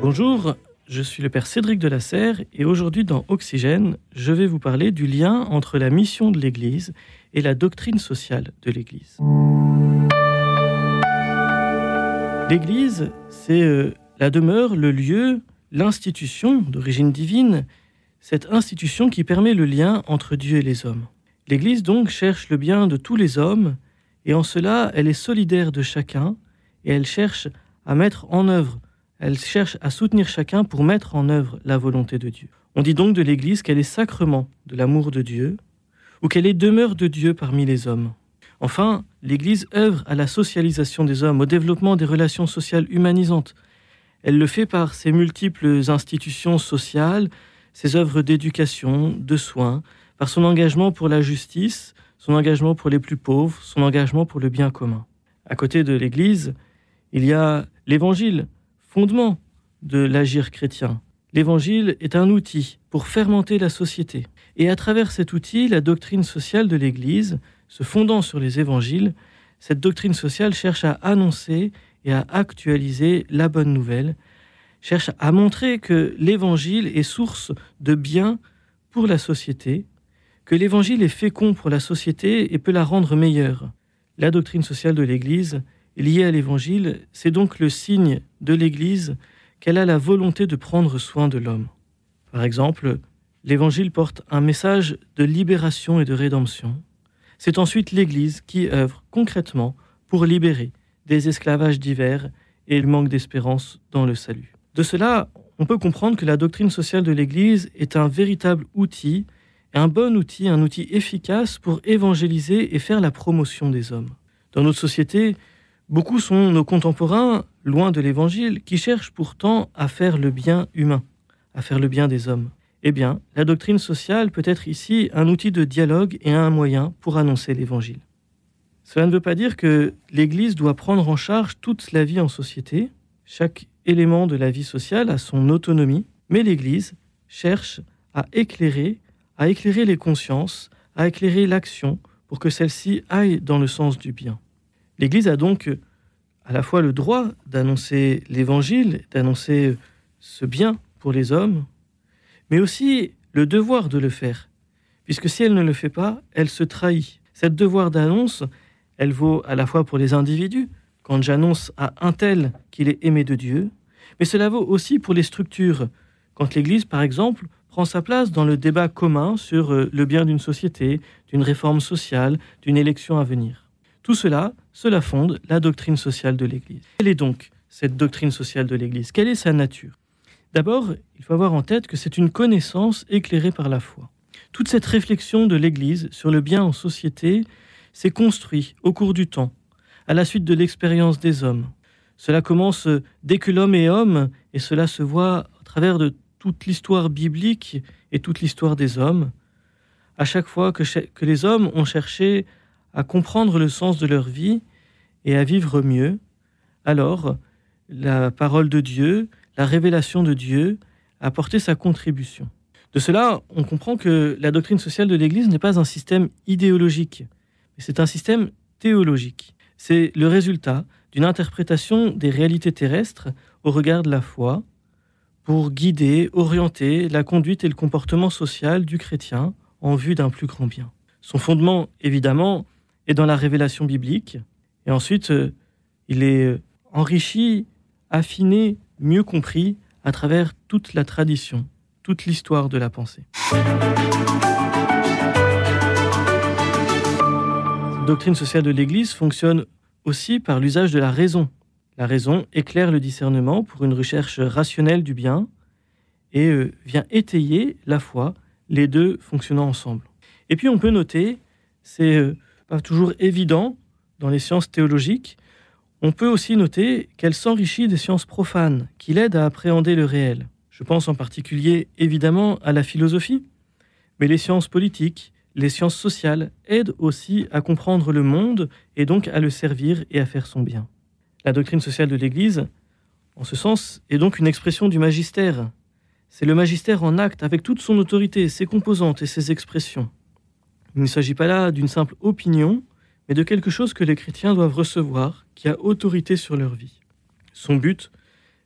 Bonjour, je suis le père Cédric de la Serre et aujourd'hui dans Oxygène, je vais vous parler du lien entre la mission de l'Église et la doctrine sociale de l'Église. L'Église, c'est euh, la demeure, le lieu, l'institution d'origine divine, cette institution qui permet le lien entre Dieu et les hommes. L'Église donc cherche le bien de tous les hommes et en cela elle est solidaire de chacun et elle cherche à mettre en œuvre elle cherche à soutenir chacun pour mettre en œuvre la volonté de Dieu. On dit donc de l'Église qu'elle est sacrement de l'amour de Dieu, ou qu'elle est demeure de Dieu parmi les hommes. Enfin, l'Église œuvre à la socialisation des hommes, au développement des relations sociales humanisantes. Elle le fait par ses multiples institutions sociales, ses œuvres d'éducation, de soins, par son engagement pour la justice, son engagement pour les plus pauvres, son engagement pour le bien commun. À côté de l'Église, il y a l'Évangile, fondement de l'agir chrétien. L'évangile est un outil pour fermenter la société. Et à travers cet outil, la doctrine sociale de l'Église, se fondant sur les évangiles, cette doctrine sociale cherche à annoncer et à actualiser la bonne nouvelle, cherche à montrer que l'évangile est source de bien pour la société, que l'évangile est fécond pour la société et peut la rendre meilleure. La doctrine sociale de l'Église lié à l'Évangile, c'est donc le signe de l'Église qu'elle a la volonté de prendre soin de l'homme. Par exemple, l'Évangile porte un message de libération et de rédemption. C'est ensuite l'Église qui œuvre concrètement pour libérer des esclavages divers et le manque d'espérance dans le salut. De cela, on peut comprendre que la doctrine sociale de l'Église est un véritable outil, un bon outil, un outil efficace pour évangéliser et faire la promotion des hommes. Dans notre société, Beaucoup sont nos contemporains, loin de l'Évangile, qui cherchent pourtant à faire le bien humain, à faire le bien des hommes. Eh bien, la doctrine sociale peut être ici un outil de dialogue et un moyen pour annoncer l'Évangile. Cela ne veut pas dire que l'Église doit prendre en charge toute la vie en société. Chaque élément de la vie sociale a son autonomie, mais l'Église cherche à éclairer, à éclairer les consciences, à éclairer l'action pour que celle-ci aille dans le sens du bien. L'Église a donc à la fois le droit d'annoncer l'Évangile, d'annoncer ce bien pour les hommes, mais aussi le devoir de le faire, puisque si elle ne le fait pas, elle se trahit. Cette devoir d'annonce, elle vaut à la fois pour les individus, quand j'annonce à un tel qu'il est aimé de Dieu, mais cela vaut aussi pour les structures, quand l'Église, par exemple, prend sa place dans le débat commun sur euh, le bien d'une société, d'une réforme sociale, d'une élection à venir. Tout cela, cela fonde la doctrine sociale de l'Église. Quelle est donc cette doctrine sociale de l'Église? Quelle est sa nature? D'abord, il faut avoir en tête que c'est une connaissance éclairée par la foi. Toute cette réflexion de l'Église sur le bien en société s'est construite au cours du temps, à la suite de l'expérience des hommes. Cela commence dès que l'homme est homme, et cela se voit à travers de toute l'histoire biblique et toute l'histoire des hommes. À chaque fois que, que les hommes ont cherché à comprendre le sens de leur vie et à vivre mieux, alors la parole de Dieu, la révélation de Dieu a apporté sa contribution. De cela, on comprend que la doctrine sociale de l'Église n'est pas un système idéologique, mais c'est un système théologique. C'est le résultat d'une interprétation des réalités terrestres au regard de la foi pour guider, orienter la conduite et le comportement social du chrétien en vue d'un plus grand bien. Son fondement, évidemment, et dans la révélation biblique. Et ensuite, euh, il est euh, enrichi, affiné, mieux compris à travers toute la tradition, toute l'histoire de la pensée. Cette doctrine sociale de l'Église fonctionne aussi par l'usage de la raison. La raison éclaire le discernement pour une recherche rationnelle du bien et euh, vient étayer la foi, les deux fonctionnant ensemble. Et puis on peut noter, c'est pas toujours évident dans les sciences théologiques, on peut aussi noter qu'elle s'enrichit des sciences profanes, qui l'aident à appréhender le réel. Je pense en particulier évidemment à la philosophie, mais les sciences politiques, les sciences sociales aident aussi à comprendre le monde et donc à le servir et à faire son bien. La doctrine sociale de l'Église, en ce sens, est donc une expression du magistère. C'est le magistère en acte avec toute son autorité, ses composantes et ses expressions. Il ne s'agit pas là d'une simple opinion, mais de quelque chose que les chrétiens doivent recevoir, qui a autorité sur leur vie. Son but,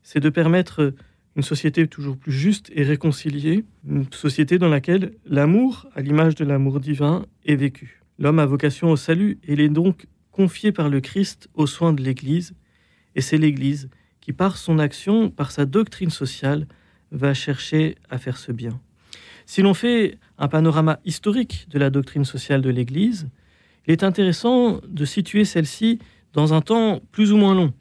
c'est de permettre une société toujours plus juste et réconciliée, une société dans laquelle l'amour, à l'image de l'amour divin, est vécu. L'homme a vocation au salut et il est donc confié par le Christ aux soins de l'Église, et c'est l'Église qui, par son action, par sa doctrine sociale, va chercher à faire ce bien. Si l'on fait un panorama historique de la doctrine sociale de l'Église, il est intéressant de situer celle-ci dans un temps plus ou moins long.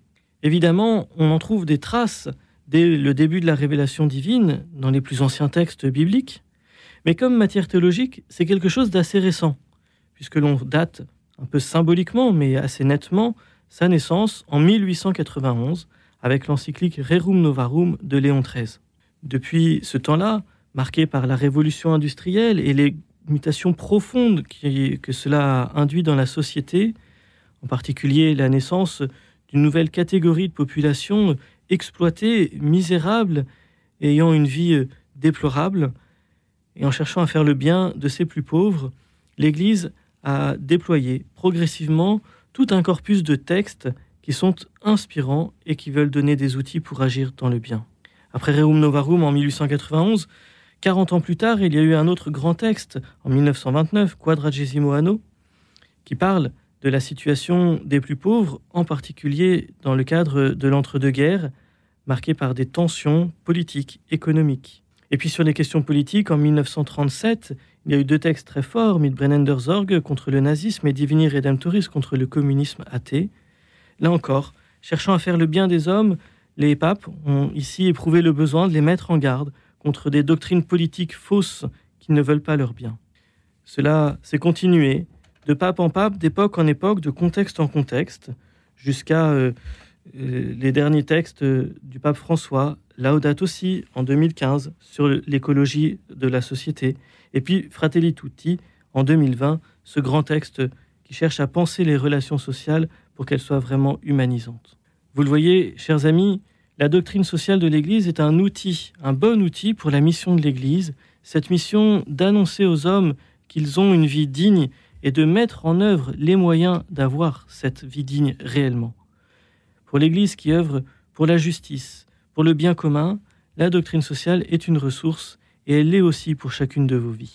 Évidemment, on en trouve des traces dès le début de la révélation divine dans les plus anciens textes bibliques, mais comme matière théologique, c'est quelque chose d'assez récent, puisque l'on date un peu symboliquement, mais assez nettement, sa naissance en 1891 avec l'encyclique Rerum Novarum de Léon XIII. Depuis ce temps-là, marqué par la révolution industrielle et les mutations profondes que cela a induit dans la société, en particulier la naissance d'une nouvelle catégorie de population exploitée, misérable, ayant une vie déplorable, et en cherchant à faire le bien de ses plus pauvres, l'Église a déployé progressivement tout un corpus de textes qui sont inspirants et qui veulent donner des outils pour agir dans le bien. Après Reum Novarum en 1891, 40 ans plus tard, il y a eu un autre grand texte, en 1929, Quadragesimo Anno, qui parle de la situation des plus pauvres, en particulier dans le cadre de l'entre-deux-guerres, marqué par des tensions politiques, économiques. Et puis sur les questions politiques, en 1937, il y a eu deux textes très forts, Mitbrennender Zorg contre le nazisme et Divini Redemptoris contre le communisme athée. Là encore, cherchant à faire le bien des hommes, les papes ont ici éprouvé le besoin de les mettre en garde contre des doctrines politiques fausses qui ne veulent pas leur bien. Cela s'est continué de pape en pape, d'époque en époque, de contexte en contexte, jusqu'à euh, euh, les derniers textes du pape François, Laudato aussi en 2015 sur l'écologie de la société, et puis Fratelli Tutti en 2020, ce grand texte qui cherche à penser les relations sociales pour qu'elles soient vraiment humanisantes. Vous le voyez, chers amis, la doctrine sociale de l'Église est un outil, un bon outil pour la mission de l'Église, cette mission d'annoncer aux hommes qu'ils ont une vie digne et de mettre en œuvre les moyens d'avoir cette vie digne réellement. Pour l'Église qui œuvre pour la justice, pour le bien commun, la doctrine sociale est une ressource et elle l'est aussi pour chacune de vos vies.